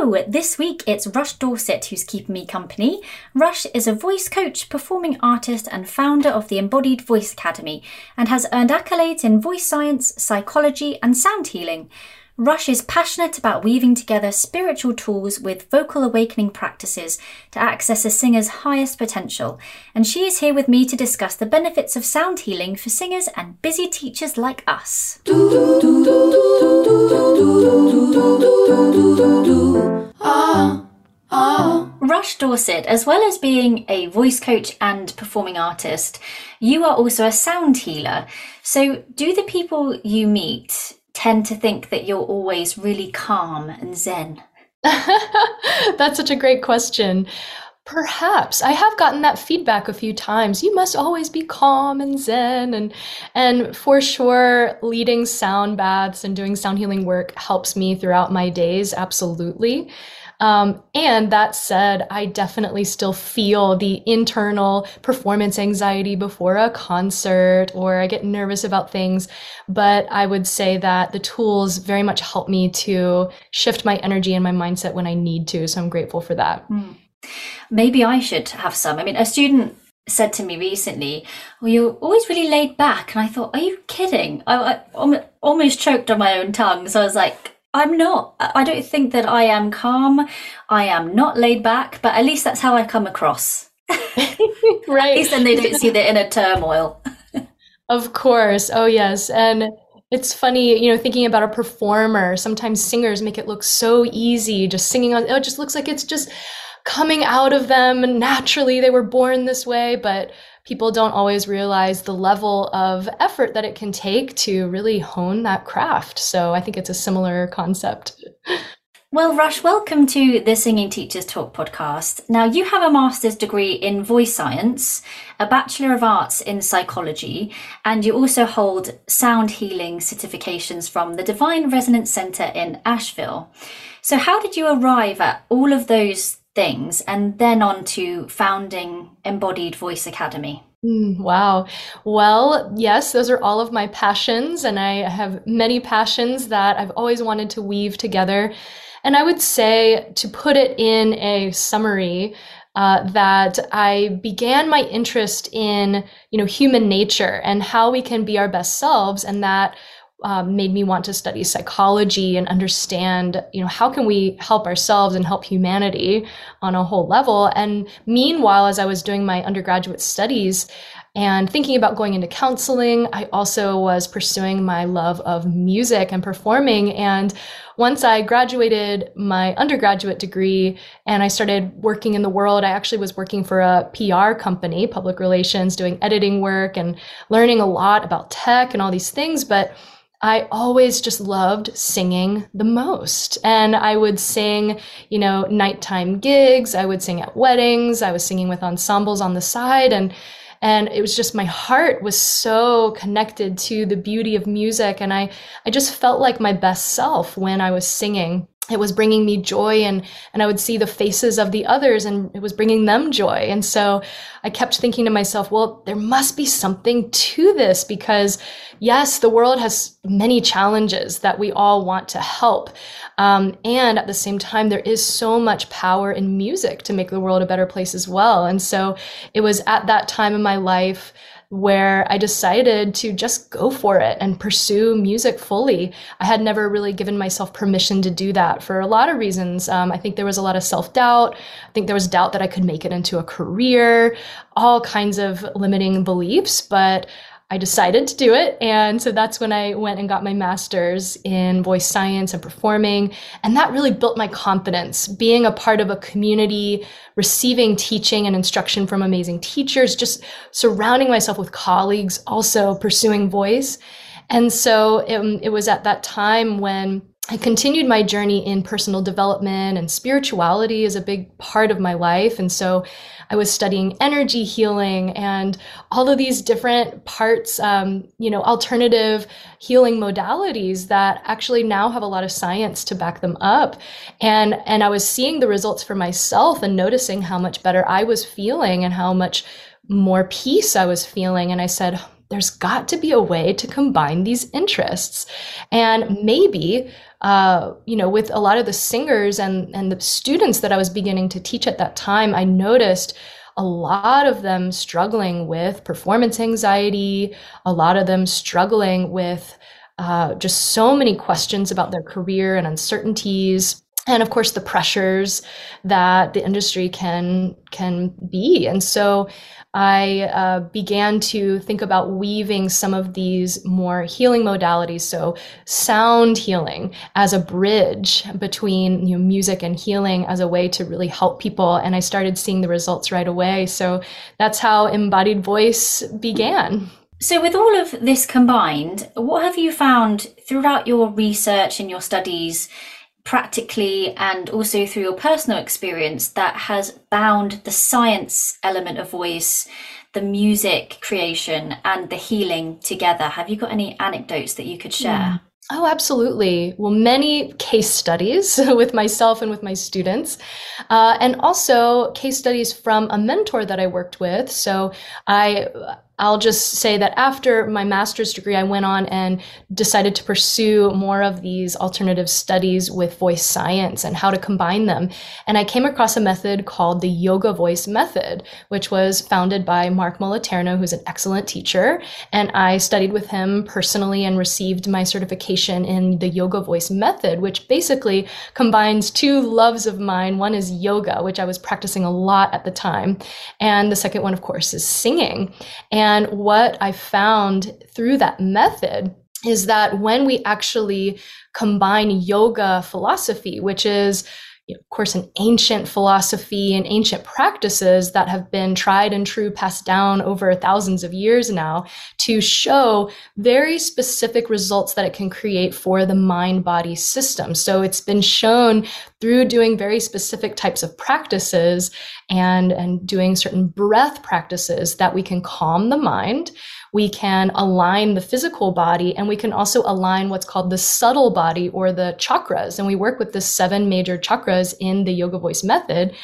This week it's Rush Dorsett who's keeping me company. Rush is a voice coach, performing artist, and founder of the Embodied Voice Academy, and has earned accolades in voice science, psychology, and sound healing. Rush is passionate about weaving together spiritual tools with vocal awakening practices to access a singer's highest potential. And she is here with me to discuss the benefits of sound healing for singers and busy teachers like us. Ah, ah. Rush Dorsett, as well as being a voice coach and performing artist, you are also a sound healer. So, do the people you meet tend to think that you're always really calm and zen? That's such a great question. Perhaps I have gotten that feedback a few times. You must always be calm and zen and and for sure leading sound baths and doing sound healing work helps me throughout my days absolutely. Um, and that said, I definitely still feel the internal performance anxiety before a concert, or I get nervous about things. But I would say that the tools very much help me to shift my energy and my mindset when I need to. So I'm grateful for that. Mm. Maybe I should have some. I mean, a student said to me recently, "Well, you're always really laid back," and I thought, "Are you kidding?" I, I almost choked on my own tongue. So I was like, I'm not. I don't think that I am calm. I am not laid back, but at least that's how I come across. right. at least then they don't see the inner turmoil. of course. Oh, yes. And it's funny, you know, thinking about a performer. Sometimes singers make it look so easy, just singing on, oh, it just looks like it's just coming out of them naturally. They were born this way. But people don't always realize the level of effort that it can take to really hone that craft. So I think it's a similar concept. Well, Rush, welcome to the Singing Teachers Talk podcast. Now, you have a master's degree in voice science, a Bachelor of Arts in psychology, and you also hold sound healing certifications from the Divine Resonance Center in Asheville. So, how did you arrive at all of those things and then on to founding Embodied Voice Academy? Mm, wow. Well, yes, those are all of my passions, and I have many passions that I've always wanted to weave together. And I would say, to put it in a summary, uh, that I began my interest in, you know, human nature and how we can be our best selves, and that um, made me want to study psychology and understand, you know, how can we help ourselves and help humanity on a whole level. And meanwhile, as I was doing my undergraduate studies and thinking about going into counseling, I also was pursuing my love of music and performing. And once I graduated my undergraduate degree and I started working in the world, I actually was working for a PR company, public relations, doing editing work and learning a lot about tech and all these things. But I always just loved singing the most. And I would sing, you know, nighttime gigs. I would sing at weddings. I was singing with ensembles on the side. And, and it was just my heart was so connected to the beauty of music. And I, I just felt like my best self when I was singing it was bringing me joy and and I would see the faces of the others and it was bringing them joy. And so I kept thinking to myself well there must be something to this because yes the world has many challenges that we all want to help. Um, and at the same time there is so much power in music to make the world a better place as well. And so it was at that time in my life where I decided to just go for it and pursue music fully. I had never really given myself permission to do that for a lot of reasons. Um, I think there was a lot of self doubt. I think there was doubt that I could make it into a career, all kinds of limiting beliefs. But I decided to do it. And so that's when I went and got my master's in voice science and performing. And that really built my confidence. Being a part of a community, receiving teaching and instruction from amazing teachers, just surrounding myself with colleagues, also pursuing voice. And so it, it was at that time when I continued my journey in personal development and spirituality is a big part of my life. And so I was studying energy healing and all of these different parts, um, you know, alternative healing modalities that actually now have a lot of science to back them up. And, and I was seeing the results for myself and noticing how much better I was feeling and how much more peace I was feeling. And I said, there's got to be a way to combine these interests. And maybe, uh, you know, with a lot of the singers and, and the students that I was beginning to teach at that time, I noticed a lot of them struggling with performance anxiety, a lot of them struggling with uh, just so many questions about their career and uncertainties and of course the pressures that the industry can can be. And so i uh, began to think about weaving some of these more healing modalities so sound healing as a bridge between you know, music and healing as a way to really help people and i started seeing the results right away. So that's how embodied voice began. So, with all of this combined, what have you found throughout your research and your studies practically and also through your personal experience that has bound the science element of voice, the music creation, and the healing together? Have you got any anecdotes that you could share? Oh, absolutely. Well, many case studies with myself and with my students, uh, and also case studies from a mentor that I worked with. So I I'll just say that after my master's degree, I went on and decided to pursue more of these alternative studies with voice science and how to combine them. And I came across a method called the Yoga Voice Method, which was founded by Mark Moliterno, who's an excellent teacher. And I studied with him personally and received my certification in the Yoga Voice Method, which basically combines two loves of mine. One is yoga, which I was practicing a lot at the time. And the second one, of course, is singing. And and what I found through that method is that when we actually combine yoga philosophy, which is of course, an ancient philosophy and ancient practices that have been tried and true, passed down over thousands of years now to show very specific results that it can create for the mind body system. So it's been shown through doing very specific types of practices and, and doing certain breath practices that we can calm the mind we can align the physical body and we can also align what's called the subtle body or the chakras. And we work with the seven major chakras in the yoga voice method.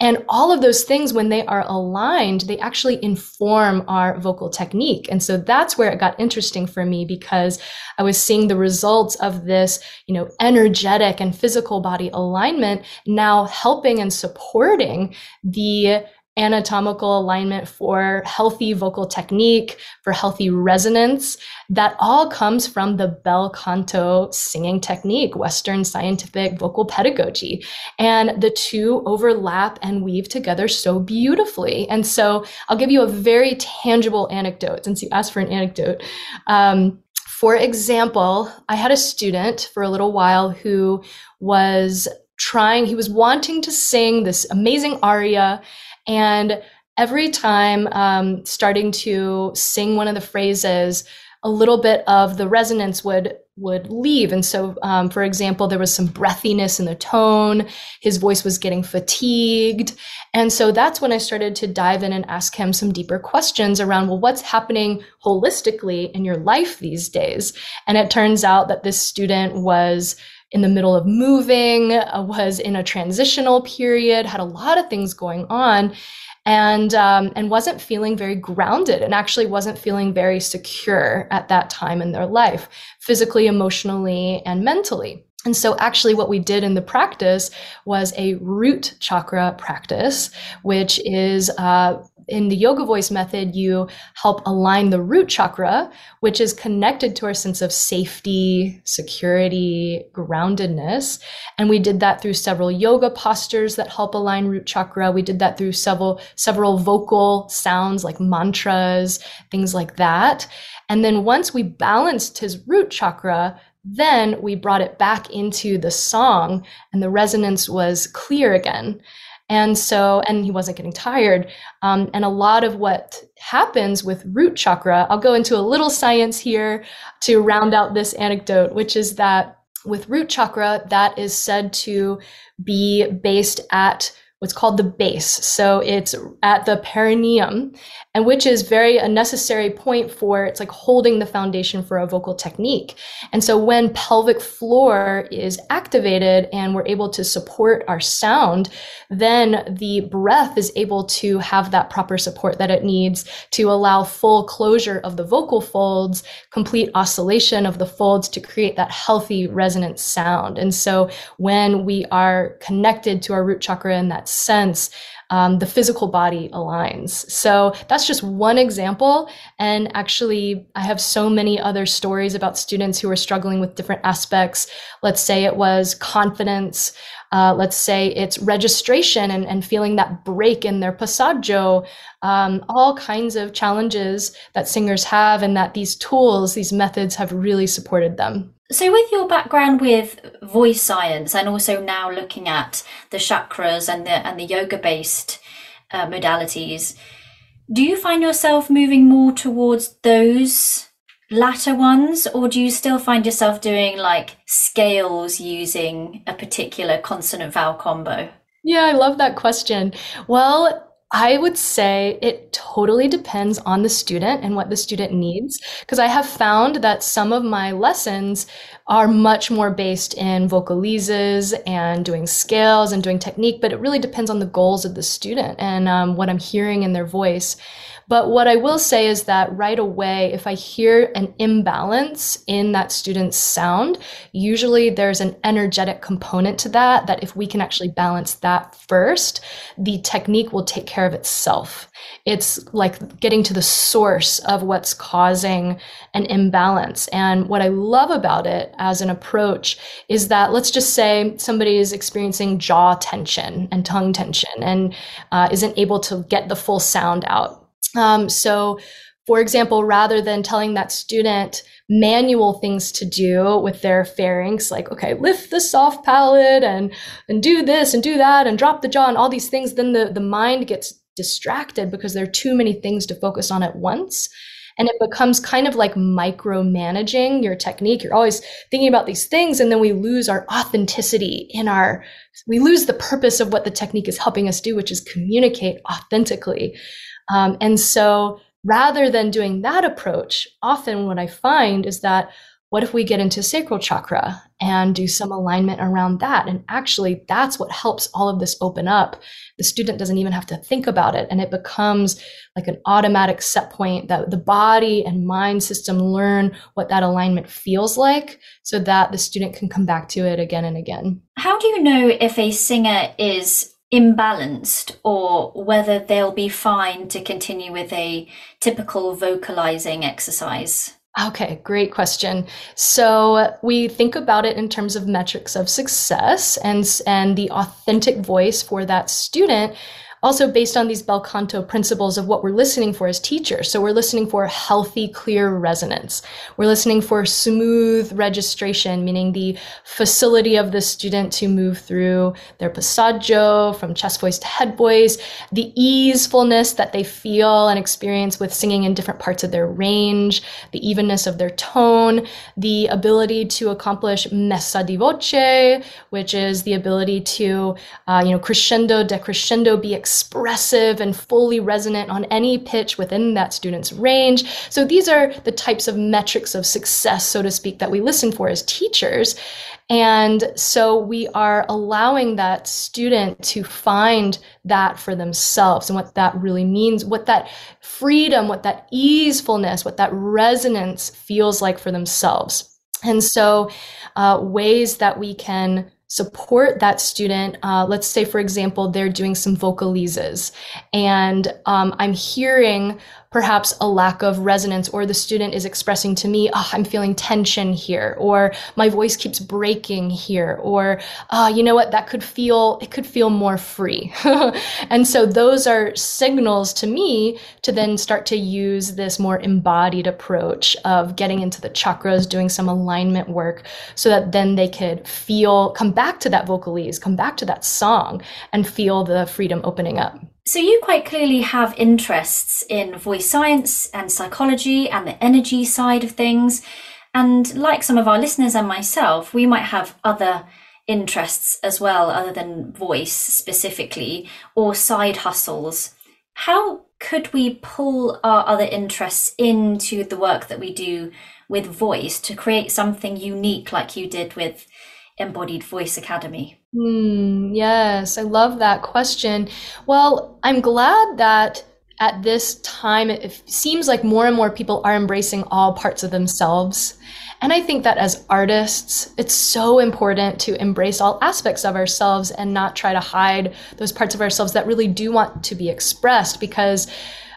And all of those things, when they are aligned, they actually inform our vocal technique. And so that's where it got interesting for me because I was seeing the results of this, you know, energetic and physical body alignment now helping and supporting the anatomical alignment for healthy vocal technique, for healthy resonance. That all comes from the bel canto singing technique, Western scientific vocal pedagogy. And the two overlap and weave together so beautifully. And so I'll give you a very tangible anecdote since you asked for an anecdote. Um, for example, I had a student for a little while who was trying, he was wanting to sing this amazing aria and every time um, starting to sing one of the phrases, a little bit of the resonance would would leave. And so, um, for example, there was some breathiness in the tone. His voice was getting fatigued. And so that's when I started to dive in and ask him some deeper questions around, well, what's happening holistically in your life these days? And it turns out that this student was in the middle of moving, uh, was in a transitional period, had a lot of things going on, and um, and wasn't feeling very grounded, and actually wasn't feeling very secure at that time in their life, physically, emotionally, and mentally. And so, actually, what we did in the practice was a root chakra practice, which is uh, in the yoga voice method, you help align the root chakra, which is connected to our sense of safety, security, groundedness. And we did that through several yoga postures that help align root chakra. We did that through several, several vocal sounds like mantras, things like that. And then once we balanced his root chakra, then we brought it back into the song and the resonance was clear again. And so, and he wasn't getting tired. Um, and a lot of what happens with root chakra, I'll go into a little science here to round out this anecdote, which is that with root chakra, that is said to be based at what's called the base. So it's at the perineum, and which is very a necessary point for it's like holding the foundation for a vocal technique. And so when pelvic floor is activated and we're able to support our sound, then the breath is able to have that proper support that it needs to allow full closure of the vocal folds, complete oscillation of the folds to create that healthy resonant sound. And so when we are connected to our root chakra in that sense, um, the physical body aligns. So that's just one example. And actually, I have so many other stories about students who are struggling with different aspects. Let's say it was confidence. Uh, let's say it's registration and, and feeling that break in their passaggio, um, all kinds of challenges that singers have, and that these tools, these methods have really supported them. So, with your background with voice science and also now looking at the chakras and the and the yoga based uh, modalities, do you find yourself moving more towards those latter ones, or do you still find yourself doing like scales using a particular consonant vowel combo? Yeah, I love that question. Well, I would say it totally depends on the student and what the student needs. Because I have found that some of my lessons are much more based in vocalises and doing scales and doing technique, but it really depends on the goals of the student and um, what I'm hearing in their voice. But what I will say is that right away, if I hear an imbalance in that student's sound, usually there's an energetic component to that, that if we can actually balance that first, the technique will take care of itself. It's like getting to the source of what's causing an imbalance. And what I love about it as an approach is that let's just say somebody is experiencing jaw tension and tongue tension and uh, isn't able to get the full sound out um, so, for example, rather than telling that student manual things to do with their pharynx, like, okay, lift the soft palate and, and do this and do that and drop the jaw and all these things, then the, the mind gets distracted because there are too many things to focus on at once. And it becomes kind of like micromanaging your technique. You're always thinking about these things, and then we lose our authenticity in our, we lose the purpose of what the technique is helping us do, which is communicate authentically. Um, and so rather than doing that approach, often what I find is that what if we get into sacral chakra and do some alignment around that? And actually, that's what helps all of this open up. The student doesn't even have to think about it, and it becomes like an automatic set point that the body and mind system learn what that alignment feels like so that the student can come back to it again and again. How do you know if a singer is imbalanced or whether they'll be fine to continue with a typical vocalizing exercise? Okay, great question. So we think about it in terms of metrics of success and and the authentic voice for that student also based on these bel canto principles of what we're listening for as teachers. So we're listening for healthy, clear resonance. We're listening for smooth registration, meaning the facility of the student to move through their passaggio from chest voice to head voice, the easefulness that they feel and experience with singing in different parts of their range, the evenness of their tone, the ability to accomplish messa di voce, which is the ability to, uh, you know, crescendo, decrescendo, be expressive and fully resonant on any pitch within that student's range. So these are the types of metrics of success, so to speak, that we listen for as teachers. And so we are allowing that student to find that for themselves and what that really means, what that freedom, what that easefulness, what that resonance feels like for themselves. And so, uh, ways that we can support that student. Uh, let's say, for example, they're doing some vocalises, and um, I'm hearing perhaps a lack of resonance or the student is expressing to me, oh, I'm feeling tension here, or my voice keeps breaking here, or, oh, you know what, that could feel, it could feel more free. and so those are signals to me to then start to use this more embodied approach of getting into the chakras, doing some alignment work so that then they could feel, come back to that vocalise, come back to that song and feel the freedom opening up. So, you quite clearly have interests in voice science and psychology and the energy side of things. And like some of our listeners and myself, we might have other interests as well, other than voice specifically, or side hustles. How could we pull our other interests into the work that we do with voice to create something unique like you did with Embodied Voice Academy? Mm, yes, I love that question. Well, I'm glad that at this time it seems like more and more people are embracing all parts of themselves. And I think that as artists, it's so important to embrace all aspects of ourselves and not try to hide those parts of ourselves that really do want to be expressed because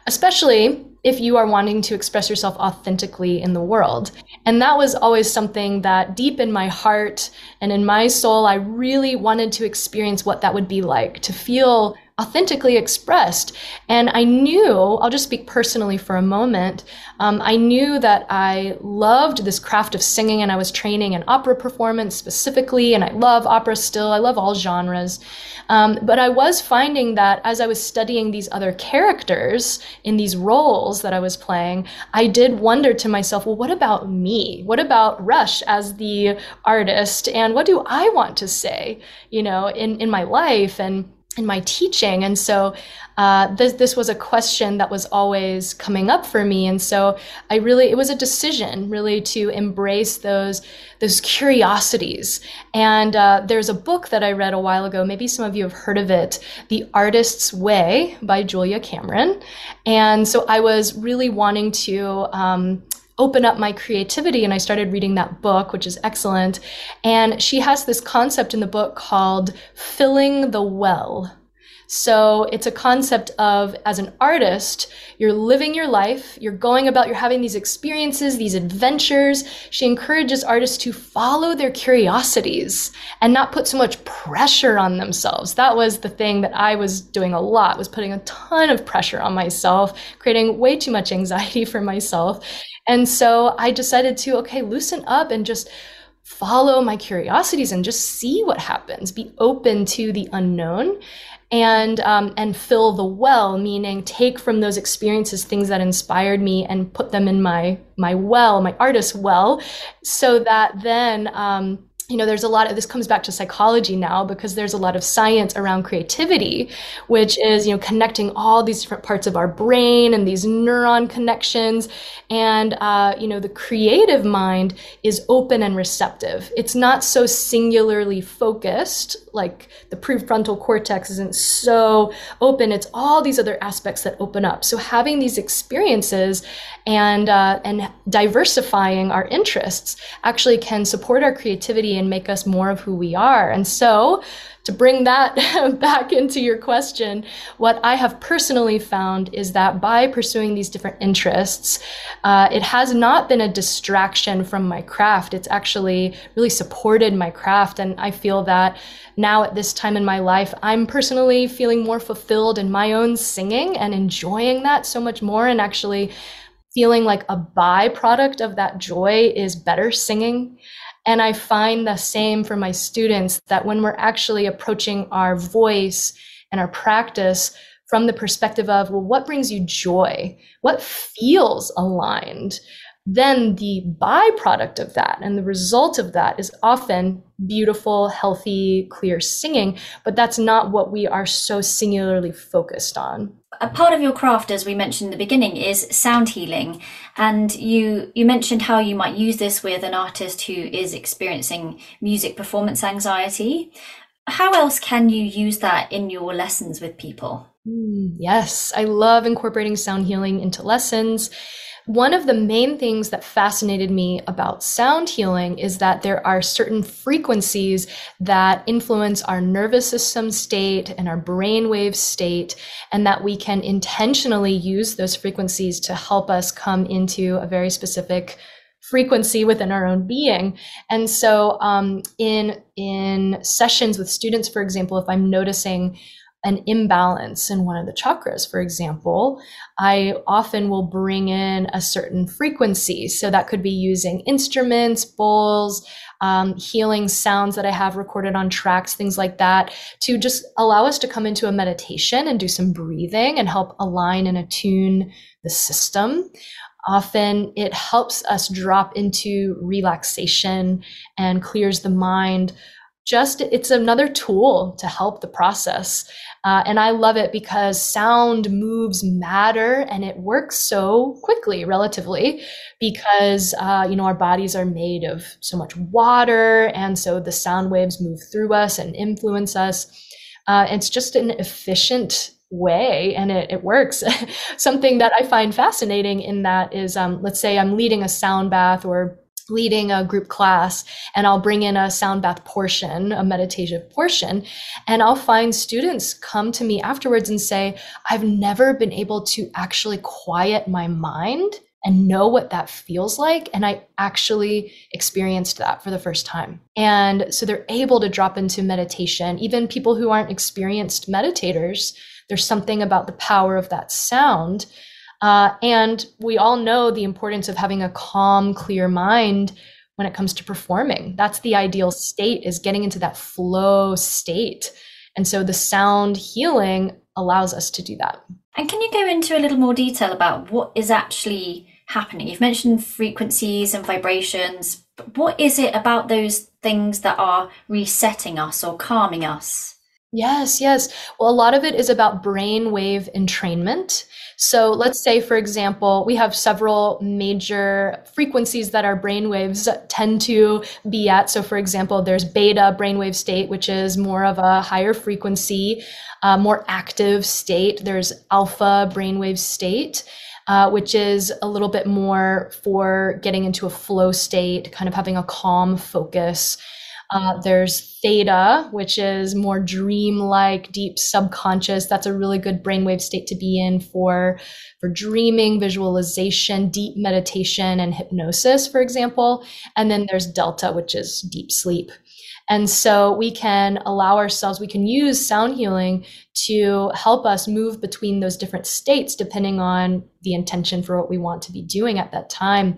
especially if you are wanting to express yourself authentically in the world. And that was always something that deep in my heart and in my soul, I really wanted to experience what that would be like to feel authentically expressed. And I knew, I'll just speak personally for a moment, um, I knew that I loved this craft of singing and I was training in opera performance specifically, and I love opera still, I love all genres. Um, but I was finding that as I was studying these other characters in these roles that I was playing, I did wonder to myself, well, what about me? What about Rush as the artist? And what do I want to say, you know, in, in my life? And in my teaching. And so uh, this, this was a question that was always coming up for me. And so I really, it was a decision really to embrace those, those curiosities. And uh, there's a book that I read a while ago. Maybe some of you have heard of it, The Artist's Way by Julia Cameron. And so I was really wanting to, um, open up my creativity and I started reading that book, which is excellent. And she has this concept in the book called filling the well. So it's a concept of, as an artist, you're living your life, you're going about, you're having these experiences, these adventures. She encourages artists to follow their curiosities and not put so much pressure on themselves. That was the thing that I was doing a lot, was putting a ton of pressure on myself, creating way too much anxiety for myself. And so I decided to, okay, loosen up and just follow my curiosities and just see what happens, be open to the unknown and um, and fill the well meaning take from those experiences things that inspired me and put them in my my well my artist well so that then um, you know, there's a lot of this comes back to psychology now because there's a lot of science around creativity, which is, you know, connecting all these different parts of our brain and these neuron connections. And, uh, you know, the creative mind is open and receptive. It's not so singularly focused, like the prefrontal cortex isn't so open. It's all these other aspects that open up. So having these experiences and, uh, and diversifying our interests actually can support our creativity and make us more of who we are. And so, to bring that back into your question, what I have personally found is that by pursuing these different interests, uh, it has not been a distraction from my craft. It's actually really supported my craft. And I feel that now at this time in my life, I'm personally feeling more fulfilled in my own singing and enjoying that so much more and actually feeling like a byproduct of that joy is better singing. And I find the same for my students that when we're actually approaching our voice and our practice from the perspective of, well, what brings you joy? What feels aligned? Then the byproduct of that and the result of that is often beautiful, healthy, clear singing, but that's not what we are so singularly focused on a part of your craft as we mentioned in the beginning is sound healing. And you you mentioned how you might use this with an artist who is experiencing music performance anxiety. How else can you use that in your lessons with people? Mm, yes i love incorporating sound healing into lessons one of the main things that fascinated me about sound healing is that there are certain frequencies that influence our nervous system state and our brainwave state, and that we can intentionally use those frequencies to help us come into a very specific frequency within our own being. And so, um, in in sessions with students, for example, if I'm noticing an imbalance in one of the chakras, for example, I often will bring in a certain frequency. So that could be using instruments, bowls, um, healing sounds that I have recorded on tracks, things like that, to just allow us to come into a meditation and do some breathing and help align and attune the system. Often it helps us drop into relaxation and clears the mind just it's another tool to help the process uh, and i love it because sound moves matter and it works so quickly relatively because uh, you know our bodies are made of so much water and so the sound waves move through us and influence us. Uh, it's just an efficient way and it, it works. Something that i find fascinating in that is um, let's say i'm leading a sound bath or leading a group class and I'll bring in a sound bath portion, a meditative portion, and I'll find students come to me afterwards and say, I've never been able to actually quiet my mind and know what that feels like. And I actually experienced that for the first time. And so they're able to drop into meditation. Even people who aren't experienced meditators, there's something about the power of that sound uh, and we all know the importance of having a calm, clear mind when it comes to performing. That's the ideal state is getting into that flow state. And so the sound healing allows us to do that. And can you go into a little more detail about what is actually happening? You've mentioned frequencies and vibrations. But what is it about those things that are resetting us or calming us? Yes, yes. Well, a lot of it is about brain wave entrainment. So let's say, for example, we have several major frequencies that our brainwaves tend to be at. So, for example, there's beta brainwave state, which is more of a higher frequency, uh, more active state. There's alpha brainwave state. Uh, which is a little bit more for getting into a flow state, kind of having a calm focus. Uh, there's theta, which is more dream-like, deep subconscious. That's a really good brainwave state to be in for for dreaming, visualization, deep meditation, and hypnosis, for example. And then there's delta, which is deep sleep. And so we can allow ourselves, we can use sound healing to help us move between those different states depending on the intention for what we want to be doing at that time.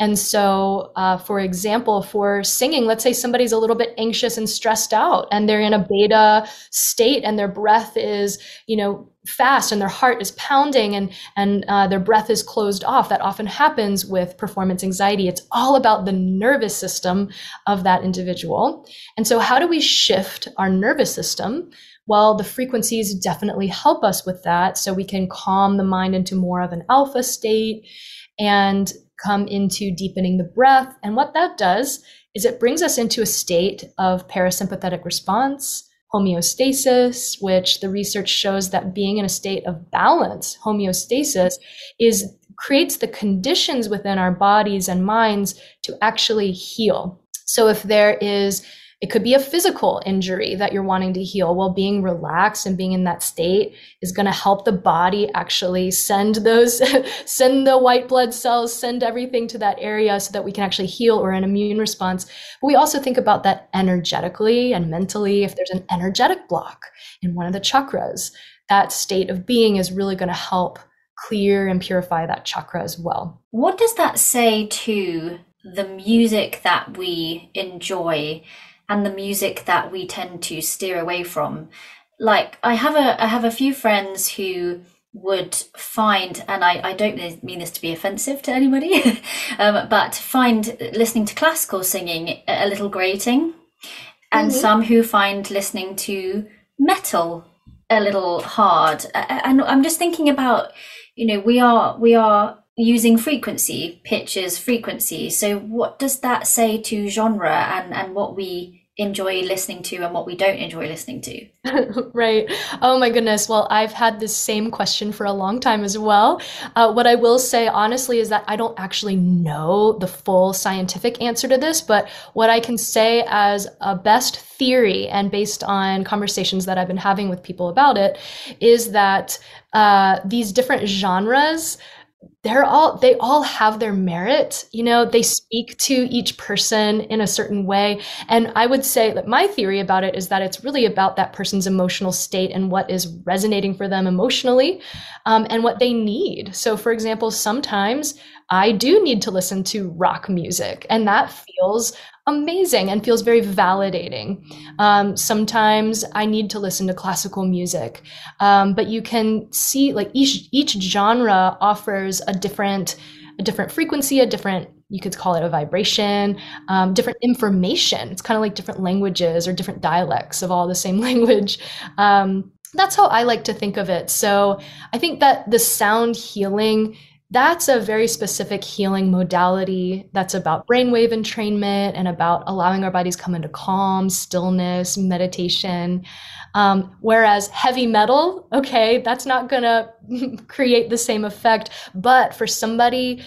And so, uh, for example, for singing, let's say somebody's a little bit anxious and stressed out and they're in a beta state and their breath is, you know, fast and their heart is pounding and, and uh, their breath is closed off. That often happens with performance anxiety. It's all about the nervous system of that individual. And so, how do we shift our nervous system? Well, the frequencies definitely help us with that. So we can calm the mind into more of an alpha state and come into deepening the breath. And what that does is it brings us into a state of parasympathetic response, homeostasis, which the research shows that being in a state of balance, homeostasis, is creates the conditions within our bodies and minds to actually heal. So if there is it could be a physical injury that you're wanting to heal. Well, being relaxed and being in that state is going to help the body actually send those, send the white blood cells, send everything to that area so that we can actually heal or an immune response. But we also think about that energetically and mentally. If there's an energetic block in one of the chakras, that state of being is really going to help clear and purify that chakra as well. What does that say to the music that we enjoy and the music that we tend to steer away from. Like I have a I have a few friends who would find, and I, I don't mean this to be offensive to anybody, um, but find listening to classical singing a little grating, and mm-hmm. some who find listening to metal a little hard. And I'm just thinking about, you know, we are we are using frequency, pitches, frequency. So what does that say to genre and, and what we enjoy listening to and what we don't enjoy listening to? right. Oh my goodness. Well, I've had this same question for a long time as well. Uh, what I will say honestly is that I don't actually know the full scientific answer to this, but what I can say as a best theory and based on conversations that I've been having with people about it is that uh, these different genres they're all they all have their merit you know they speak to each person in a certain way. And i would say that my theory about it is that it's really about that person's emotional state and what is resonating for them emotionally um, and what they need. So for example sometimes i do need to listen to rock music and that feels amazing and feels very validating. Um, sometimes I need to listen to classical music, um, but you can see like each each genre offers a different a different frequency, a different you could call it a vibration, um, different information. It's kind of like different languages or different dialects of all the same language. Um, that's how I like to think of it. So I think that the sound healing that's a very specific healing modality that's about brainwave entrainment and about allowing our bodies come into calm, stillness, meditation. Um, whereas heavy metal, okay, that's not gonna create the same effect, but for somebody,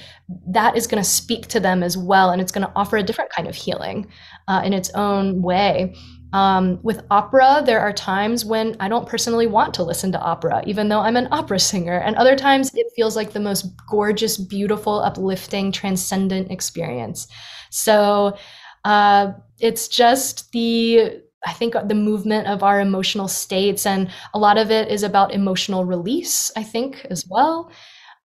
that is gonna speak to them as well, and it's gonna offer a different kind of healing uh, in its own way. Um, with opera, there are times when I don't personally want to listen to opera, even though I'm an opera singer. And other times it feels like the most gorgeous, beautiful, uplifting, transcendent experience. So uh, it's just the I think the movement of our emotional states, and a lot of it is about emotional release, I think, as well.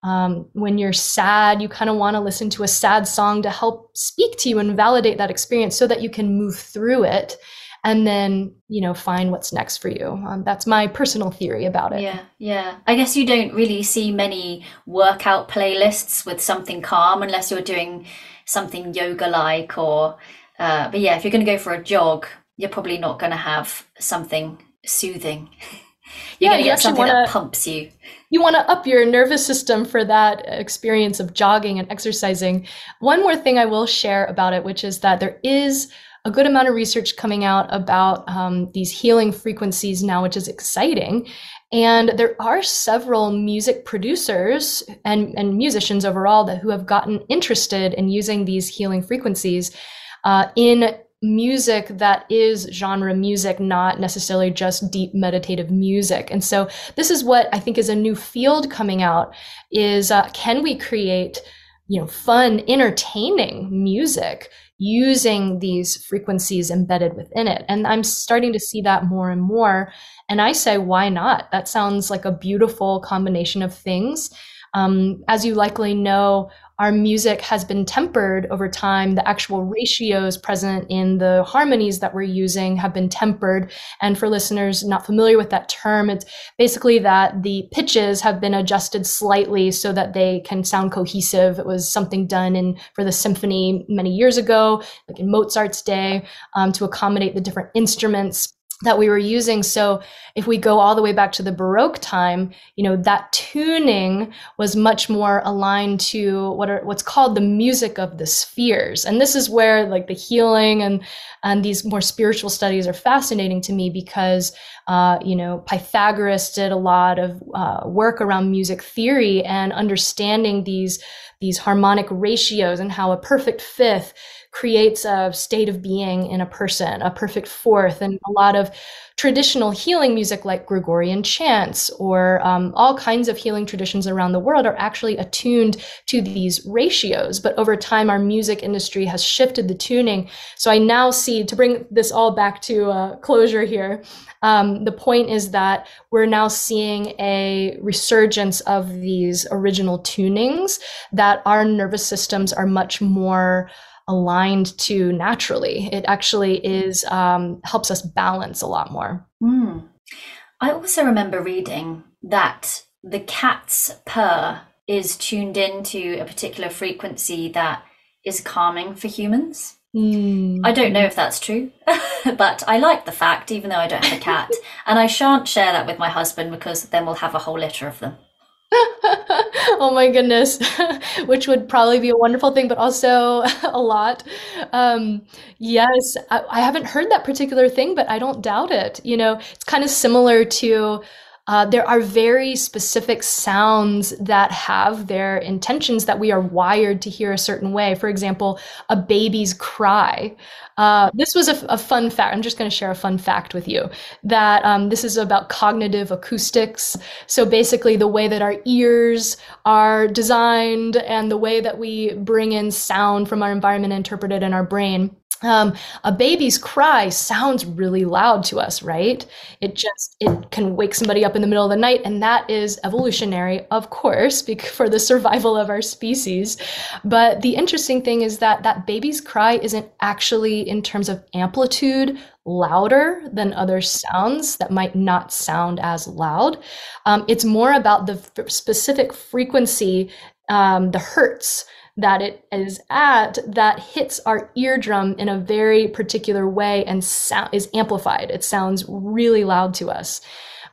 Um, when you're sad, you kind of want to listen to a sad song to help speak to you and validate that experience so that you can move through it and then you know find what's next for you. Um, that's my personal theory about it. Yeah yeah. I guess you don't really see many workout playlists with something calm unless you're doing something yoga like or uh, but yeah if you're going to go for a jog you're probably not going to have something soothing. You're yeah, going to get something wanna, that pumps you. you want to up your nervous system for that experience of jogging and exercising. One more thing i will share about it which is that there is a good amount of research coming out about um, these healing frequencies now, which is exciting. And there are several music producers and, and musicians overall that who have gotten interested in using these healing frequencies uh, in music that is genre music, not necessarily just deep meditative music. And so this is what I think is a new field coming out is uh, can we create you know fun entertaining music using these frequencies embedded within it. And I'm starting to see that more and more. And I say, why not? That sounds like a beautiful combination of things. Um, as you likely know, our music has been tempered over time. The actual ratios present in the harmonies that we're using have been tempered. And for listeners not familiar with that term, it's basically that the pitches have been adjusted slightly so that they can sound cohesive. It was something done in for the symphony many years ago, like in Mozart's day, um, to accommodate the different instruments that we were using. So if we go all the way back to the Baroque time, you know, that tuning was much more aligned to what are what's called the music of the spheres. And this is where like the healing and and these more spiritual studies are fascinating to me because uh, you know Pythagoras did a lot of uh, work around music theory and understanding these these harmonic ratios and how a perfect fifth creates a state of being in a person, a perfect fourth, and a lot of traditional healing music like Gregorian chants or um, all kinds of healing traditions around the world are actually attuned to these ratios. But over time, our music industry has shifted the tuning. So I now see, to bring this all back to uh, closure here, um, the point is that we're now seeing a resurgence of these original tunings that our nervous systems are much more aligned to naturally. It actually is um, helps us balance a lot more. Mm. I also remember reading that the cat's purr is tuned into a particular frequency that is calming for humans. Mm. I don't know if that's true, but I like the fact, even though I don't have a cat. and I shan't share that with my husband because then we'll have a whole litter of them. oh my goodness, which would probably be a wonderful thing, but also a lot. Um, yes, I, I, haven't heard that particular thing, but I don't doubt it. You know, it's kind of similar to. Uh, there are very specific sounds that have their intentions that we are wired to hear a certain way. For example, a baby's cry. Uh, this was a, a, fun fact. I'm just going to share a fun fact with you that um, this is about cognitive acoustics. So basically, the way that our ears are designed and the way that we bring in sound from our environment interpret it in our brain um, a baby's cry sounds really loud to us right? It just it can wake somebody up in the middle of the night and that is evolutionary of course for the survival of our species. But the interesting thing is that that baby's cry isn't actually in terms of amplitude louder than other sounds that might not sound as loud. Um, it's more about the f- specific frequency um, the hertz that it is at that hits our eardrum in a very particular way and sound is amplified. It sounds really loud to us.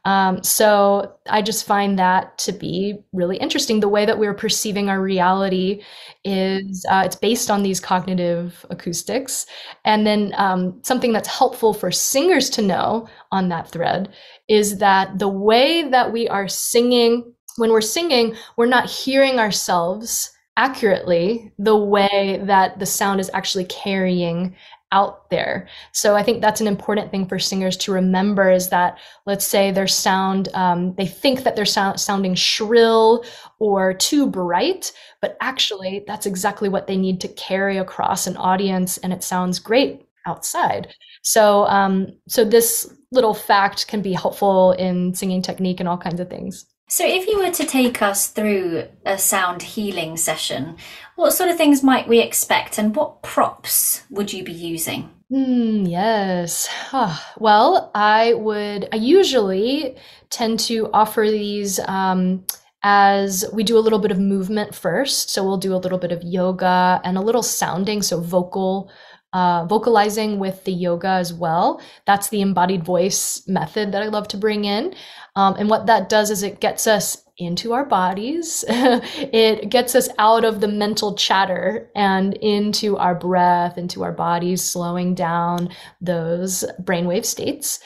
Um, so I just find that to be really interesting. The way that we're perceiving our reality is uh, it's based on these cognitive acoustics, and then um, something that's helpful for singers to know on that thread is that the way that we are singing when we're singing, we're not hearing ourselves accurately the way that the sound is actually carrying out there. So I think that's an important thing for singers to remember is that let's say their sound, um, they think that they're sound, sounding shrill or too bright, but actually that's exactly what they need to carry across an audience, and it sounds great outside. So um, so this little fact can be helpful in singing technique and all kinds of things. So, if you were to take us through a sound healing session, what sort of things might we expect and what props would you be using? Mm, yes. Oh, well, I would, I usually tend to offer these um, as we do a little bit of movement first. So, we'll do a little bit of yoga and a little sounding, so vocal uh, vocalizing with the yoga as well. That's the embodied voice method that I love to bring in. Um, and what that does is it gets us into our bodies. it gets us out of the mental chatter and into our breath, into our bodies, slowing down those brainwave states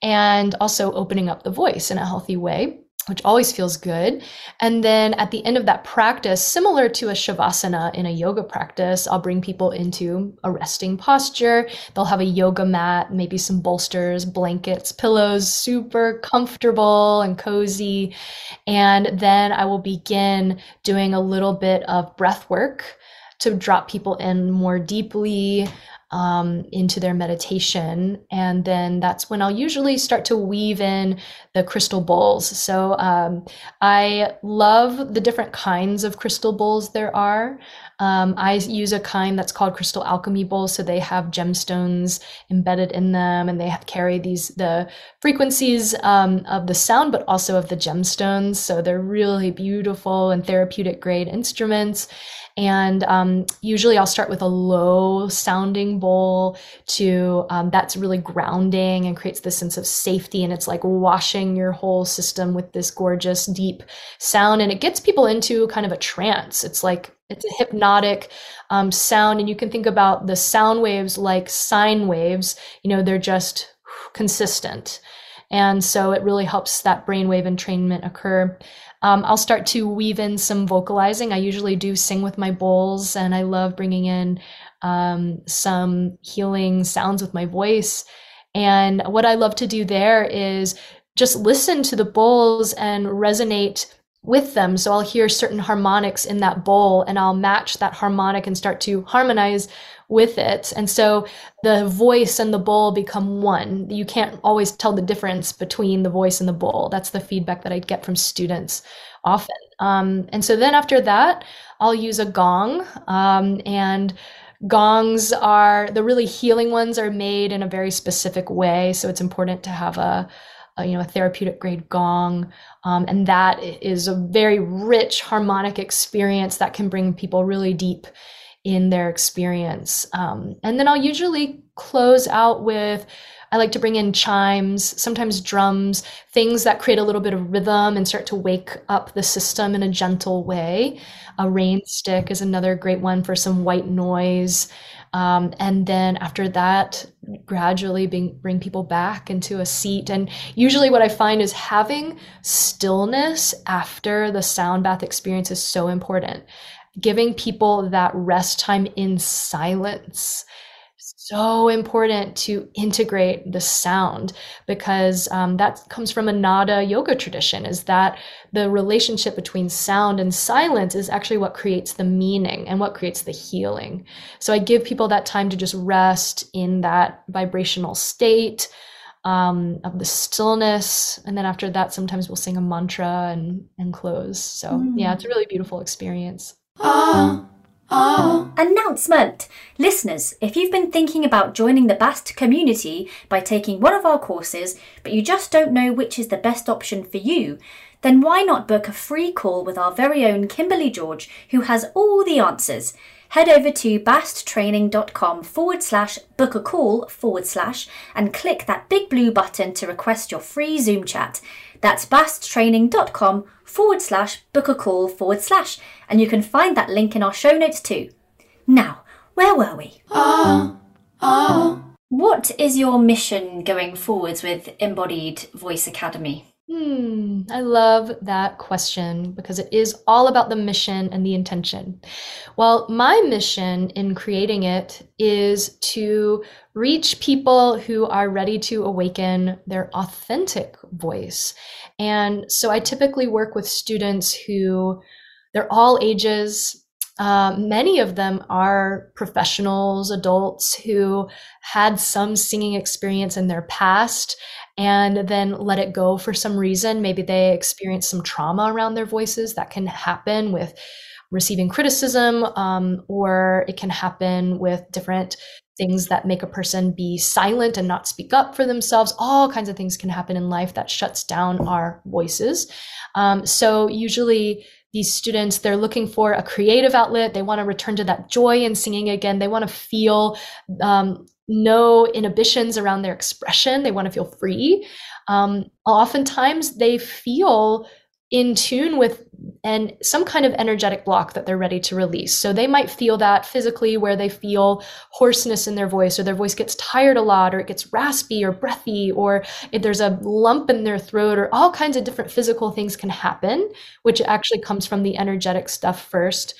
and also opening up the voice in a healthy way which always feels good. And then at the end of that practice, similar to a shavasana in a yoga practice, I'll bring people into a resting posture. They'll have a yoga mat, maybe some bolsters, blankets, pillows, super comfortable and cozy. And then I will begin doing a little bit of breath work to drop people in more deeply um, into their meditation. And then that's when I'll usually start to weave in the crystal bowls. So um, I love the different kinds of crystal bowls there are. Um, I use a kind that's called crystal alchemy bowls. So they have gemstones embedded in them and they have, carry these, the frequencies um, of the sound, but also of the gemstones. So they're really beautiful and therapeutic grade instruments. And um, usually I'll start with a low sounding bowl to um, that's really grounding and creates this sense of safety. And it's like washing your whole system with this gorgeous, deep sound. And it gets people into kind of a trance. It's like, it's a hypnotic um, sound. And you can think about the sound waves like sine waves, you know, they're just consistent. And so it really helps that brainwave entrainment occur. Um, I'll start to weave in some vocalizing. I usually do sing with my bowls, and I love bringing in um, some healing sounds with my voice. And what I love to do there is just listen to the bowls and resonate with them. So I'll hear certain harmonics in that bowl and I'll match that harmonic and start to harmonize with it. And so the voice and the bowl become one. You can't always tell the difference between the voice and the bowl. That's the feedback that I get from students often. Um, and so then after that, I'll use a gong. Um, and gongs are the really healing ones are made in a very specific way. So it's important to have a, a you know a therapeutic grade gong um, and that is a very rich harmonic experience that can bring people really deep in their experience. Um, and then I'll usually close out with I like to bring in chimes, sometimes drums, things that create a little bit of rhythm and start to wake up the system in a gentle way. A rain stick is another great one for some white noise. Um, and then after that, gradually bring, bring people back into a seat. And usually, what I find is having stillness after the sound bath experience is so important giving people that rest time in silence so important to integrate the sound because um, that comes from a nada yoga tradition is that the relationship between sound and silence is actually what creates the meaning and what creates the healing. So i give people that time to just rest in that vibrational state um, of the stillness and then after that sometimes we'll sing a mantra and and close. So mm. yeah it's a really beautiful experience Ah, Oh. Announcement! Listeners, if you've been thinking about joining the BAST community by taking one of our courses, but you just don't know which is the best option for you, then why not book a free call with our very own Kimberly George, who has all the answers? Head over to basttraining.com forward slash book a call forward slash and click that big blue button to request your free Zoom chat. That's basttraining.com forward slash book a call forward slash, and you can find that link in our show notes too. Now, where were we? Oh, oh. What is your mission going forwards with Embodied Voice Academy? Hmm, I love that question because it is all about the mission and the intention. Well, my mission in creating it is to reach people who are ready to awaken their authentic voice. And so I typically work with students who they're all ages, uh, many of them are professionals, adults who had some singing experience in their past and then let it go for some reason. Maybe they experience some trauma around their voices that can happen with receiving criticism, um, or it can happen with different things that make a person be silent and not speak up for themselves. All kinds of things can happen in life that shuts down our voices. Um, so, usually, these students they're looking for a creative outlet they want to return to that joy in singing again they want to feel um, no inhibitions around their expression they want to feel free um, oftentimes they feel in tune with and some kind of energetic block that they're ready to release. So they might feel that physically where they feel hoarseness in their voice or their voice gets tired a lot or it gets raspy or breathy or if there's a lump in their throat or all kinds of different physical things can happen, which actually comes from the energetic stuff first.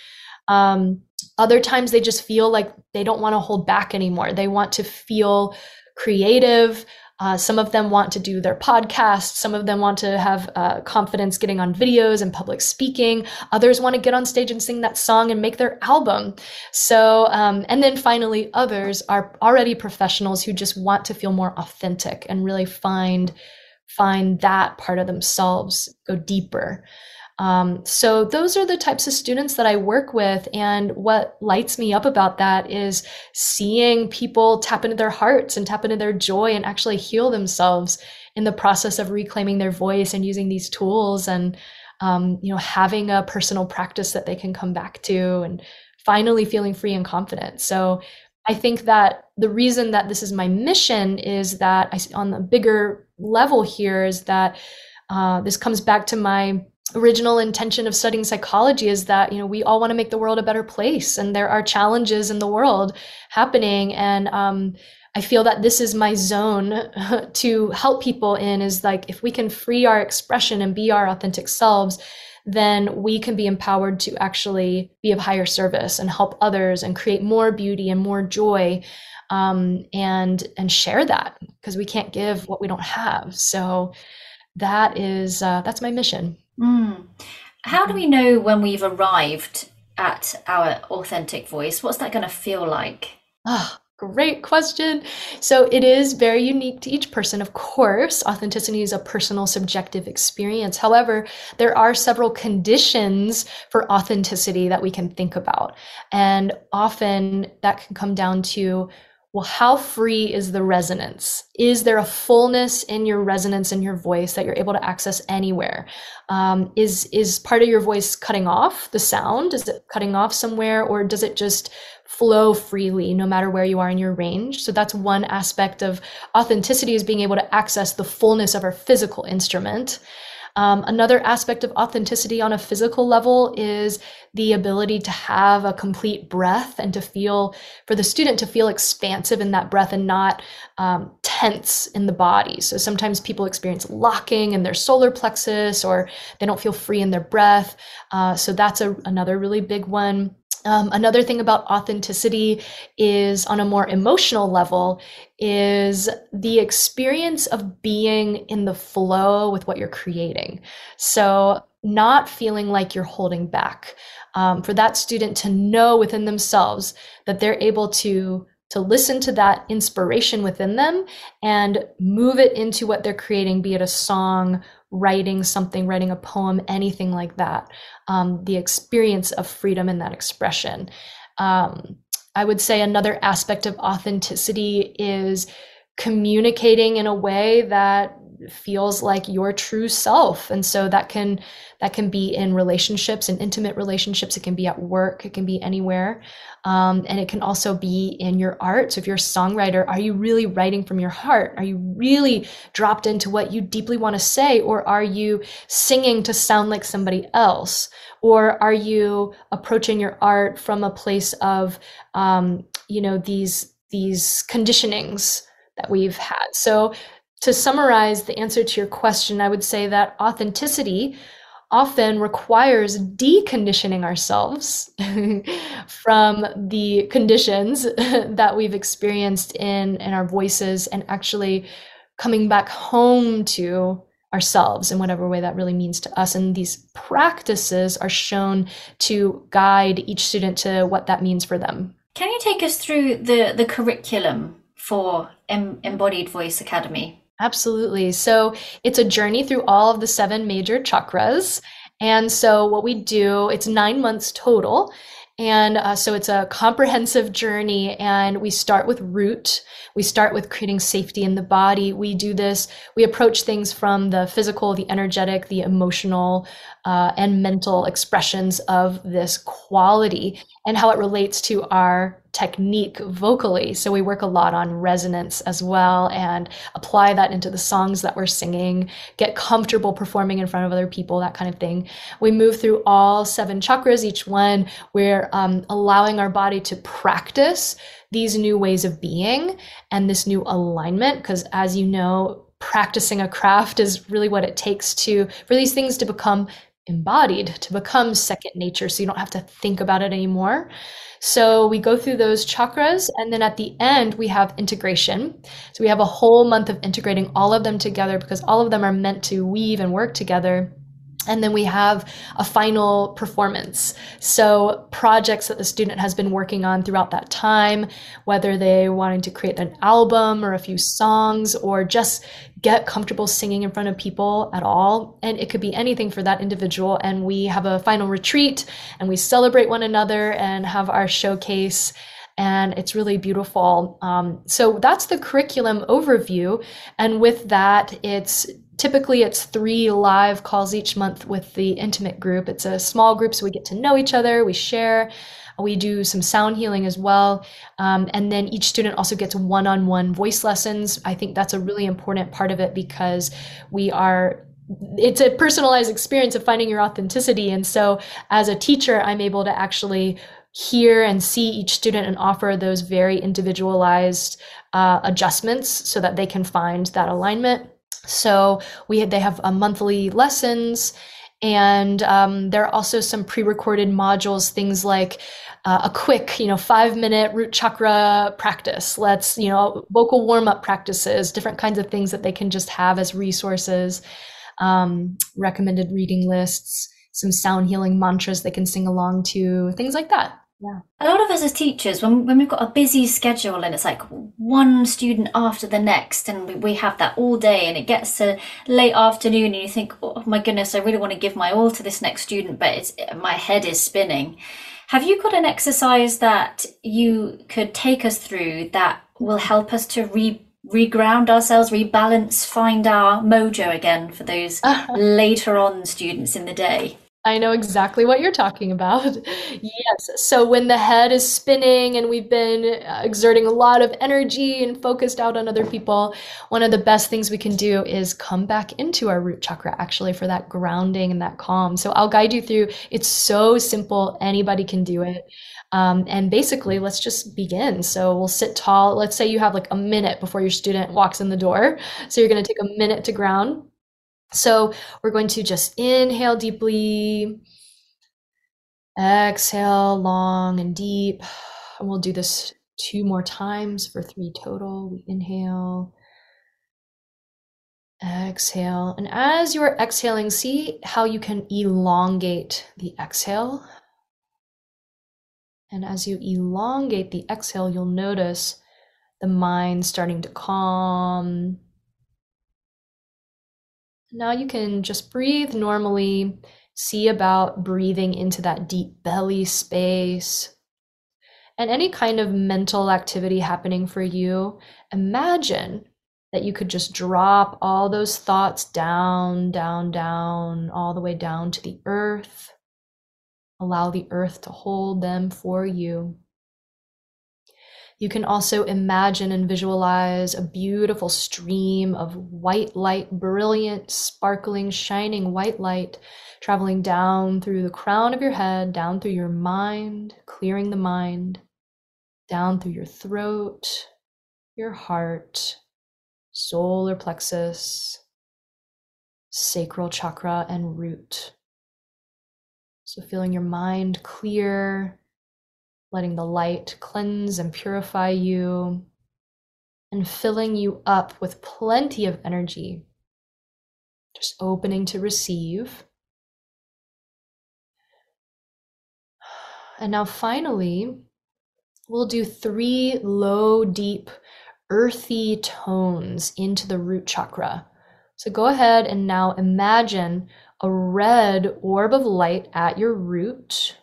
Um, other times they just feel like they don't want to hold back anymore. They want to feel creative. Uh, some of them want to do their podcast. Some of them want to have uh, confidence getting on videos and public speaking. Others want to get on stage and sing that song and make their album. So, um, and then finally, others are already professionals who just want to feel more authentic and really find find that part of themselves, go deeper. Um, so those are the types of students that I work with. And what lights me up about that is seeing people tap into their hearts and tap into their joy and actually heal themselves in the process of reclaiming their voice and using these tools and um, you know having a personal practice that they can come back to and finally feeling free and confident. So I think that the reason that this is my mission is that I, on the bigger level here is that uh, this comes back to my original intention of studying psychology is that you know we all want to make the world a better place and there are challenges in the world happening. And um, i feel that this is my zone to help people in is like if we can free our expression and be our authentic selves then we can be empowered to actually be of higher service and help others and create more beauty and more joy um, and and share that because we can't give what we don't have. So that is uh, that's my mission Mm. How do we know when we've arrived at our authentic voice? What's that going to feel like? Ah, oh, great question. So it is very unique to each person. Of course, authenticity is a personal subjective experience. However, there are several conditions for authenticity that we can think about. And often that can come down to well, how free is the resonance? Is there a fullness in your resonance in your voice that you're able to access anywhere? Um, is is part of your voice cutting off the sound? Is it cutting off somewhere, or does it just flow freely no matter where you are in your range? So that's one aspect of authenticity is being able to access the fullness of our physical instrument. Um, another aspect of authenticity on a physical level is the ability to have a complete breath and to feel, for the student to feel expansive in that breath and not um, tense in the body. So sometimes people experience locking in their solar plexus or they don't feel free in their breath. Uh, so that's a, another really big one. Um, another thing about authenticity is on a more emotional level is the experience of being in the flow with what you're creating. So not feeling like you're holding back. Um, for that student to know within themselves that they're able to to listen to that inspiration within them and move it into what they're creating, be it a song writing something, writing a poem, anything like that. Um, the experience of freedom in that expression. Um, I would say another aspect of authenticity is communicating in a way that feels like your true self. And so that can that can be in relationships and in intimate relationships. It can be at work. It can be anywhere. Um, and it can also be in your art. So if you're a songwriter are you really writing from your heart? Are you really dropped into what you deeply want to say? Or are you singing to sound like somebody else? Or are you approaching your art from a place of um, you know these these conditionings that we've had? So to summarize the answer to your question, I would say that authenticity often requires deconditioning ourselves from the conditions that we've experienced in, in our voices and actually coming back home to ourselves in whatever way that really means to us. And these practices are shown to guide each student to what that means for them. Can you take us through the, the curriculum for em- Embodied Voice Academy? Absolutely. So it's a journey through all of the seven major chakras. And so what we do, it's nine months total. And uh, so it's a comprehensive journey. And we start with root. We start with creating safety in the body. We do this, we approach things from the physical, the energetic, the emotional, uh, and mental expressions of this quality and how it relates to our technique vocally. So we work a lot on resonance as well and apply that into the songs that we're singing, get comfortable performing in front of other people, that kind of thing. We move through all seven chakras, each one. We're um, allowing our body to practice these new ways of being and this new alignment. Because as you know, practicing a craft is really what it takes to for these things to become embodied to become second nature so you don't have to think about it anymore. So we go through those chakras and then at the end we have integration. So we have a whole month of integrating all of them together because all of them are meant to weave and work together and then we have a final performance. So projects that the student has been working on throughout that time, whether they wanting to create an album or a few songs or just get comfortable singing in front of people at all. And it could be anything for that individual. And we have a final retreat and we celebrate one another and have our showcase and it's really beautiful. Um, so that's the curriculum overview. And with that, it's typically it's three live calls each month with the intimate group. It's a small group, so we get to know each other, we share. We do some sound healing as well. Um, and then each student also gets one on one voice lessons. I think that's a really important part of it because we are it's a personalized experience of finding your authenticity. And so as a teacher, I'm able to actually hear and see each student and offer those very individualized uh, adjustments so that they can find that alignment. So we had, they have a monthly lessons and um, there are also some pre-recorded modules things like uh, a quick you know five minute root chakra practice. Let's you know vocal warm-up practices different kinds of things that they can just have as resources um, recommended reading lists some sound healing mantras they can sing along to things like that yeah. A lot of us as teachers, when, when we've got a busy schedule and it's like one student after the next, and we, we have that all day, and it gets to late afternoon, and you think, oh my goodness, I really want to give my all to this next student, but it's my head is spinning. Have you got an exercise that you could take us through that will help us to re reground ourselves, rebalance, find our mojo again for those later on students in the day? I know exactly what you're talking about. yes. So when the head is spinning and we've been uh, exerting a lot of energy and focused out on other people, one of the best things we can do is come back into our root chakra actually for that grounding and that calm. So I'll guide you through. It's so simple. Anybody can do it. Um, and basically, let's just begin. So we'll sit tall. Let's say you have like a minute before your student walks in the door. So you're going to take a minute to ground so we're going to just inhale deeply, exhale long and deep. And we'll do this two more times for three total. We inhale, exhale. And as you're exhaling, see how you can elongate the exhale. And as you elongate the exhale, you'll notice the mind starting to calm, now you can just breathe normally. See about breathing into that deep belly space. and any kind of mental activity happening for you, imagine that you could just drop all those thoughts down, down, down, all the way down to the earth. Allow the earth to hold them for you. You can also imagine and visualize a beautiful stream of white light, brilliant, sparkling, shining white light traveling down through the crown of your head, down through your mind, clearing the mind, down through your throat, your heart, solar plexus, sacral chakra, and root. So, feeling your mind clear, letting the light cleanse and purify you, and filling you up with plenty of energy. Just opening to receive. And now, finally, we'll do three low, deep, earthy tones into the root chakra. So go ahead and now imagine a red orb of light at your root.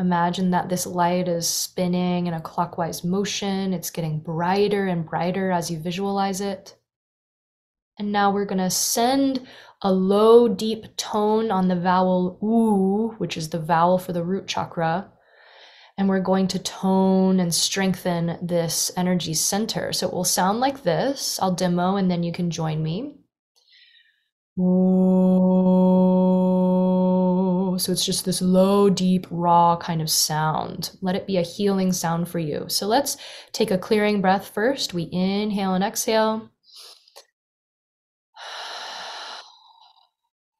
Imagine that this light is spinning in a clockwise motion. It's getting brighter and brighter as you visualize it. And now we're going to send a low, deep tone on the vowel oo, which is the vowel for the root chakra. And we're going to tone and strengthen this energy center. So it will sound like this. I'll demo and then you can join me. So it's just this low, deep, raw kind of sound. Let it be a healing sound for you. So let's take a clearing breath first. We inhale and exhale.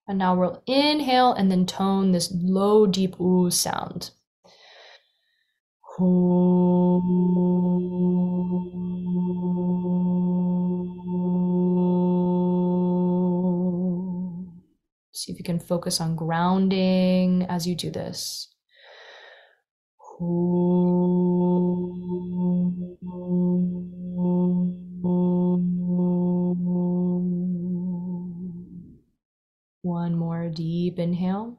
And now we'll inhale and then tone this low, deep ooh sound. See if you can focus on grounding as you do this. One more deep inhale.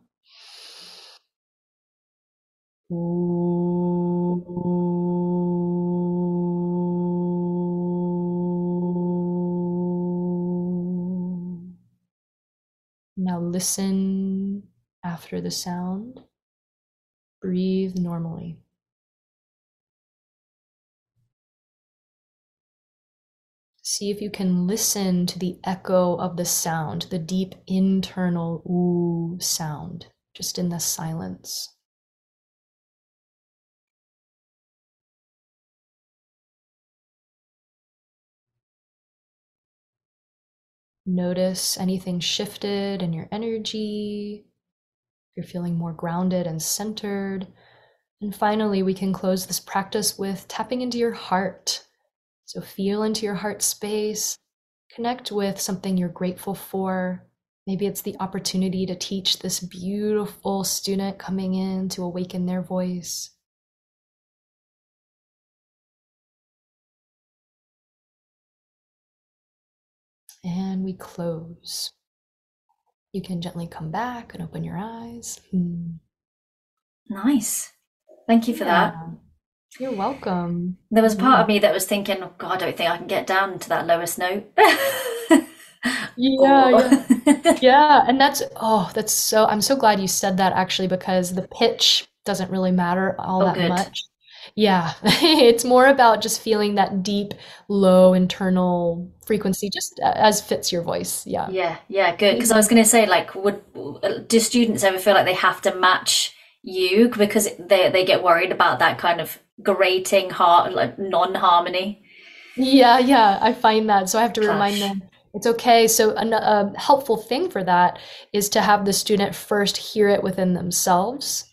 Listen after the sound. Breathe normally. See if you can listen to the echo of the sound, the deep internal ooh sound, just in the silence. Notice anything shifted in your energy. If you're feeling more grounded and centered. And finally, we can close this practice with tapping into your heart. So feel into your heart space, connect with something you're grateful for. Maybe it's the opportunity to teach this beautiful student coming in to awaken their voice. And we close. You can gently come back and open your eyes. Hmm. Nice. Thank you for yeah. that. You're welcome. There was part yeah. of me that was thinking, oh God, I don't think I can get down to that lowest note. yeah, yeah. yeah. And that's, oh, that's so, I'm so glad you said that actually, because the pitch doesn't really matter all oh, that good. much. Yeah, it's more about just feeling that deep, low internal frequency, just as fits your voice. Yeah. Yeah, yeah, good. Because I was mm-hmm. going to say, like, would do students ever feel like they have to match you because they they get worried about that kind of grating heart like non harmony? Yeah, yeah, I find that. So I have to Gosh. remind them it's okay. So a, a helpful thing for that is to have the student first hear it within themselves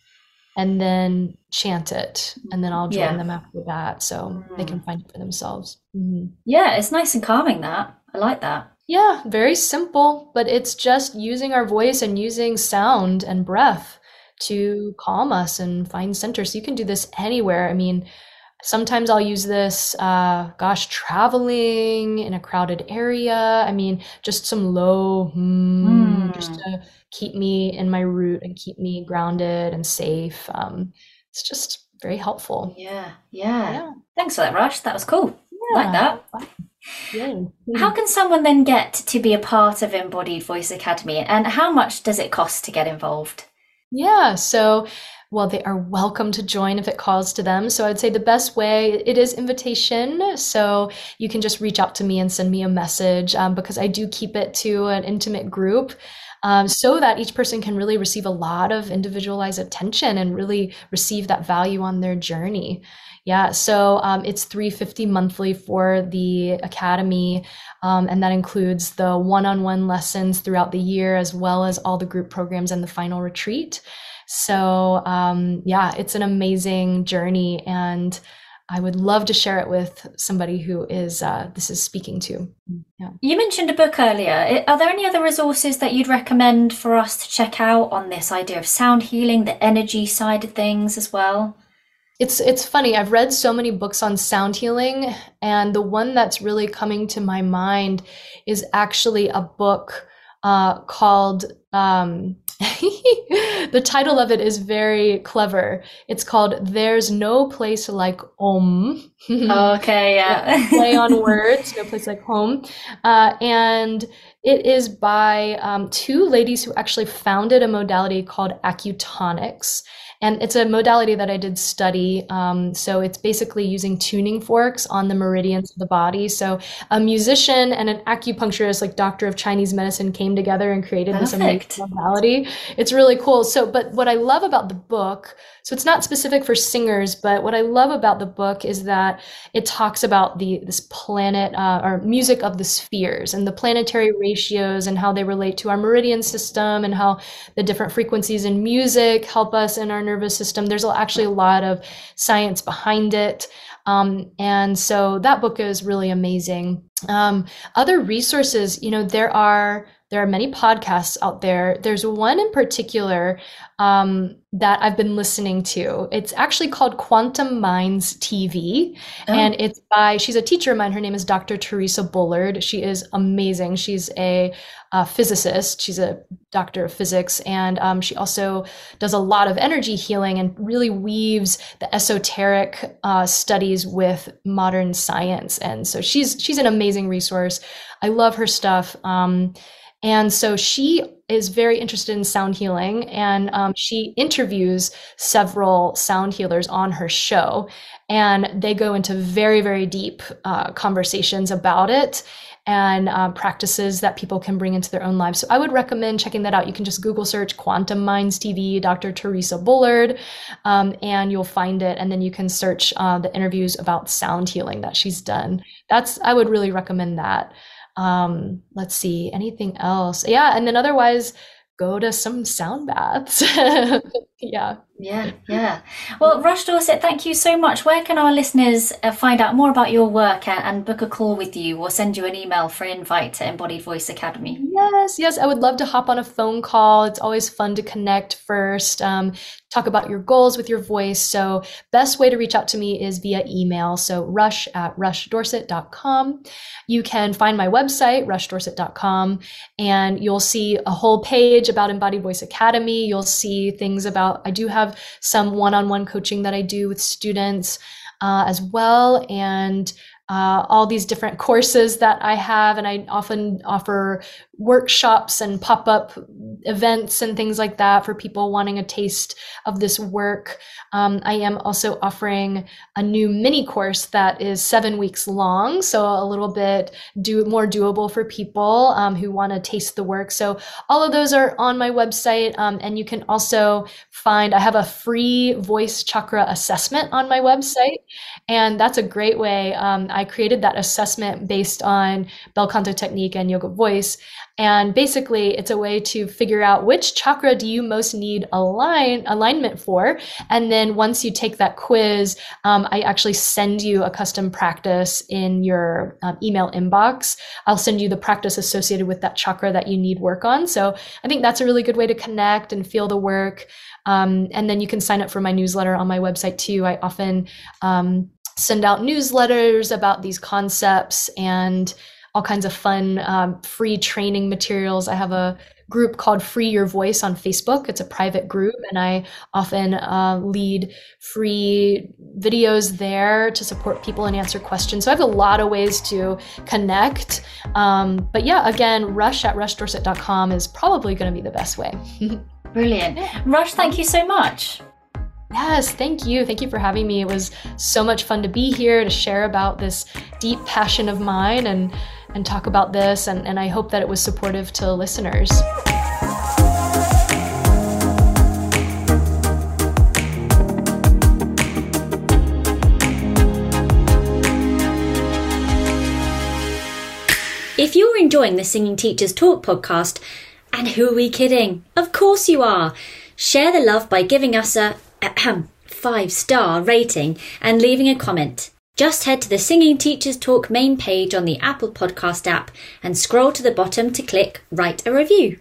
and then chant it and then i'll join yeah. them after that so mm. they can mm. find it for themselves mm-hmm. yeah it's nice and calming that i like that yeah very simple but it's just using our voice and using sound and breath to calm us and find center so you can do this anywhere i mean sometimes i'll use this uh, gosh traveling in a crowded area i mean just some low mm, mm. just to keep me in my root and keep me grounded and safe. Um, it's just very helpful. Yeah, yeah. yeah. Thanks for that, Rush. That was cool. Yeah. Like that. Yay. How can someone then get to be a part of Embodied Voice Academy and how much does it cost to get involved? Yeah, so well, they are welcome to join if it calls to them. So I'd say the best way it is invitation. So you can just reach out to me and send me a message um, because I do keep it to an intimate group. Um, so that each person can really receive a lot of individualized attention and really receive that value on their journey. Yeah, so um, it's 350 monthly for the academy, um, and that includes the one-on-one lessons throughout the year, as well as all the group programs and the final retreat. So um, yeah, it's an amazing journey, and I would love to share it with somebody who is uh, this is speaking to. Yeah. You mentioned a book earlier. Are there any other resources that you'd recommend for us to check out on this idea of sound healing, the energy side of things as well? It's it's funny. I've read so many books on sound healing, and the one that's really coming to my mind is actually a book uh, called um, the title of it is very clever. It's called There's No Place Like Om. okay, yeah. Play on words, No Place Like Home. Uh, and it is by um, two ladies who actually founded a modality called acutonics. And it's a modality that I did study. Um, so it's basically using tuning forks on the meridians of the body. So a musician and an acupuncturist, like doctor of Chinese medicine, came together and created Perfect. this amazing modality. It's really cool. So, but what I love about the book, so it's not specific for singers, but what I love about the book is that it talks about the this planet uh, or music of the spheres and the planetary ratios and how they relate to our meridian system and how the different frequencies in music help us in our nervous system. There's actually a lot of science behind it. Um, and so that book is really amazing. Um, other resources, you know, there are there are many podcasts out there. There's one in particular um, that I've been listening to. It's actually called Quantum Minds TV, oh. and it's by she's a teacher of mine. Her name is Dr. Theresa Bullard. She is amazing. She's a, a physicist. She's a doctor of physics, and um, she also does a lot of energy healing and really weaves the esoteric uh, studies with modern science. And so she's she's an amazing resource. I love her stuff. Um, and so she is very interested in sound healing and um, she interviews several sound healers on her show. And they go into very, very deep uh, conversations about it and uh, practices that people can bring into their own lives. So I would recommend checking that out. You can just Google search Quantum Minds TV, Dr. Theresa Bullard, um, and you'll find it. And then you can search uh, the interviews about sound healing that she's done. That's I would really recommend that. Um, let's see, anything else? Yeah, and then otherwise, go to some sound baths. yeah. Yeah, yeah. Well, Rush Dorsett, thank you so much. Where can our listeners uh, find out more about your work and, and, book a call with you or send you an email for an invite to Embodied Voice Academy? Yes, yes. I would love to hop on a phone call. It's always fun to connect first, um, talk about your goals with your voice. So, best way to reach out to me is via email. So, rush at rushdorsett.com. You can find my website, rushdorsett.com, and you'll see a whole page about Embodied Voice Academy. You'll see things about, I do have some one on one coaching that I do with students uh, as well. And uh, all these different courses that I have, and I often offer workshops and pop up events and things like that for people wanting a taste of this work. Um, I am also offering a new mini course that is seven weeks long, so a little bit do more doable for people um, who want to taste the work. So all of those are on my website, um, and you can also find I have a free voice chakra assessment on my website, and that's a great way. I created that assessment based on bel canto technique and YogaVoice. And basically, it's a way to figure out which chakra do you most need align alignment for. And then once you take that quiz, um, I actually send you a custom practice in your um, email inbox. I'll send you the practice associated with that chakra that you need work on. So I think that's a really good way to connect and feel the work. Um, and then you can sign up for my newsletter on my website too. I often um, send out newsletters about these concepts and all kinds of fun um, free training materials. I have a group called Free Your Voice on Facebook. It's a private group, and I often uh, lead free videos there to support people and answer questions. So I have a lot of ways to connect. Um, but yeah, again, rush at rushdorsett.com is probably going to be the best way. Brilliant. Rush, thank you so much. Yes, thank you. Thank you for having me. It was so much fun to be here to share about this deep passion of mine and and talk about this and, and I hope that it was supportive to listeners. If you're enjoying the Singing Teachers Talk podcast, and who are we kidding? Of course you are. Share the love by giving us a five star rating and leaving a comment. Just head to the Singing Teachers Talk main page on the Apple Podcast app and scroll to the bottom to click Write a Review.